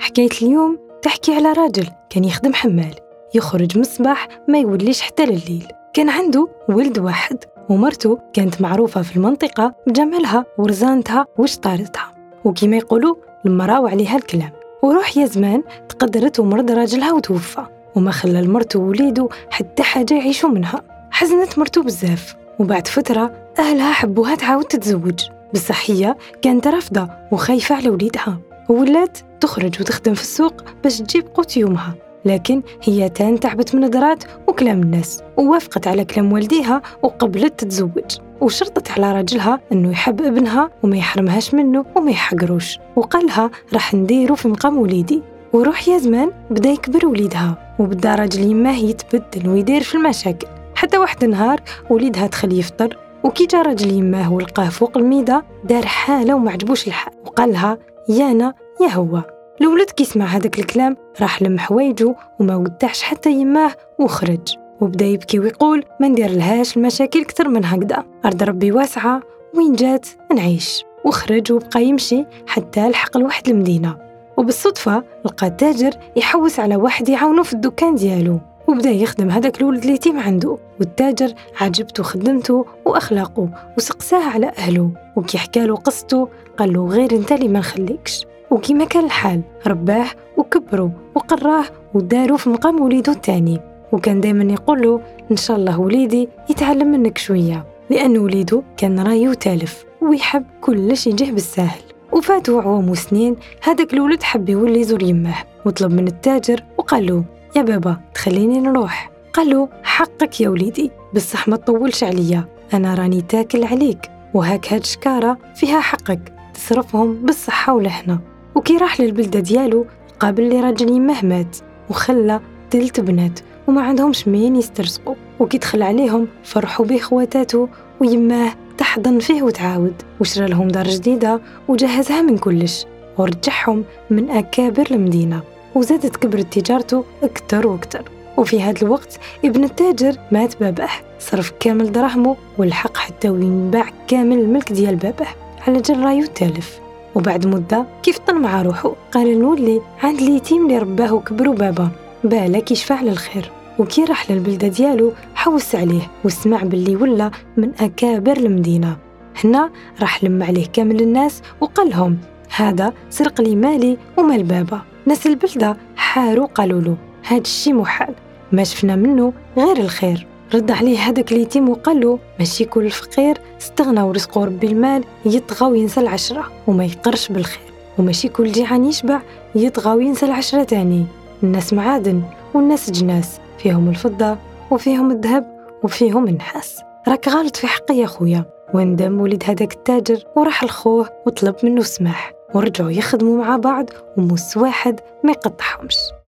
حكاية اليوم تحكي على راجل كان يخدم حمال يخرج من الصباح ما يوليش حتى لليل. كان عنده ولد واحد ومرته كانت معروفة في المنطقة بجمالها ورزانتها وشطارتها. وكما يقولوا المرأة وعليها الكلام. وروح يا زمان تقدرت ومرض راجلها وتوفى. وما خلى المرتو ووليدو حتى حاجة يعيشوا منها. حزنت مرتو بزاف. وبعد فترة أهلها حبوها تعاود تتزوج. بصح هي كانت رافضة وخايفة على وليدها. وولات تخرج وتخدم في السوق باش تجيب قوت يومها. لكن هي تان تعبت من نظرات وكلام الناس ووافقت على كلام والديها وقبلت تتزوج. وشرطت على راجلها إنه يحب ابنها وما يحرمهاش منه وما يحقروش. وقالها راح نديرو في مقام وليدي. وروح يا زمان بدا يكبر وليدها وبدا راجل يماه يتبدل ويدير في المشاكل. حتى واحد النهار وليدها دخل يفطر وكي جا راجل يماه ولقاه فوق الميدة دار حالة وما عجبوش الحال. وقالها يانا يا هو الولد كي سمع هذاك الكلام راح لم حوايجو وما ودعش حتى يماه وخرج. وبدا يبكي ويقول ما ندير لهاش المشاكل كتر من هكذا. أرض ربي واسعة وين جات؟ نعيش. وخرج وبقى يمشي حتى لحق لواحد المدينة. وبالصدفة لقى تاجر يحوس على واحد يعاونو في الدكان ديالو. وبدا يخدم هذاك الولد اليتيم عنده. والتاجر عجبته خدمته وأخلاقه وسقساه على أهله. وكي حكالو قصته قال له غير أنت اللي ما نخليكش. وكيما كان الحال رباه وكبره وقراه ودارو في مقام وليدو الثاني وكان دايما يقول له إن شاء الله وليدي يتعلم منك شوية. لأن وليدو كان راي وتالف ويحب كلش يجيه بالساهل. وفاتوا عوام وسنين هذاك الولد حب يولي يزور يمه. وطلب من التاجر وقال له يا بابا تخليني نروح. قال له حقك يا وليدي بصح ما تطولش عليا. أنا راني تاكل عليك. وهاك هاد شكارة فيها حقك تصرفهم بالصحة والحنا وكي راح للبلدة ديالو قابل لي راجل يمه مات وخلى تلت بنات وما عندهمش مين يسترزقوا وكي دخل عليهم فرحوا به خواتاته ويماه تحضن فيه وتعاود وشرى لهم دار جديدة وجهزها من كلش. ورجعهم من أكابر المدينة. وزادت كبرت تجارته أكتر وأكتر. وفي هذا الوقت ابن التاجر مات باباه صرف كامل دراهمه والحق حتى وين باع كامل الملك ديال باباه على جرايو التالف. وبعد مدة كيف طن مع روحه؟ قال نولي عند اليتيم اللي رباه وكبروا بابا. بالك يشفع للخير وكي راح للبلدة ديالو حوس عليه وسمع باللي ولا من أكابر المدينة. هنا راح لم عليه كامل الناس وقال لهم هذا سرق لي مالي ومال بابا. ناس البلدة حاروا قالوا له هاد الشي محال ما شفنا منه غير الخير. رد عليه هذاك اليتيم وقال له ماشي كل فقير استغنى ورزقه ربي المال يطغى وينسى العشرة وما يقرش بالخير. وماشي كل جيعان يشبع يطغى وينسى العشرة تاني. الناس معادن والناس جناس فيهم الفضة وفيهم الذهب وفيهم النحاس. راك غلط في حقي يا خويا. وندم ولد هذاك التاجر وراح لخوه وطلب منه سماح ورجعوا يخدموا مع بعض وموس واحد ما يقطعهمش.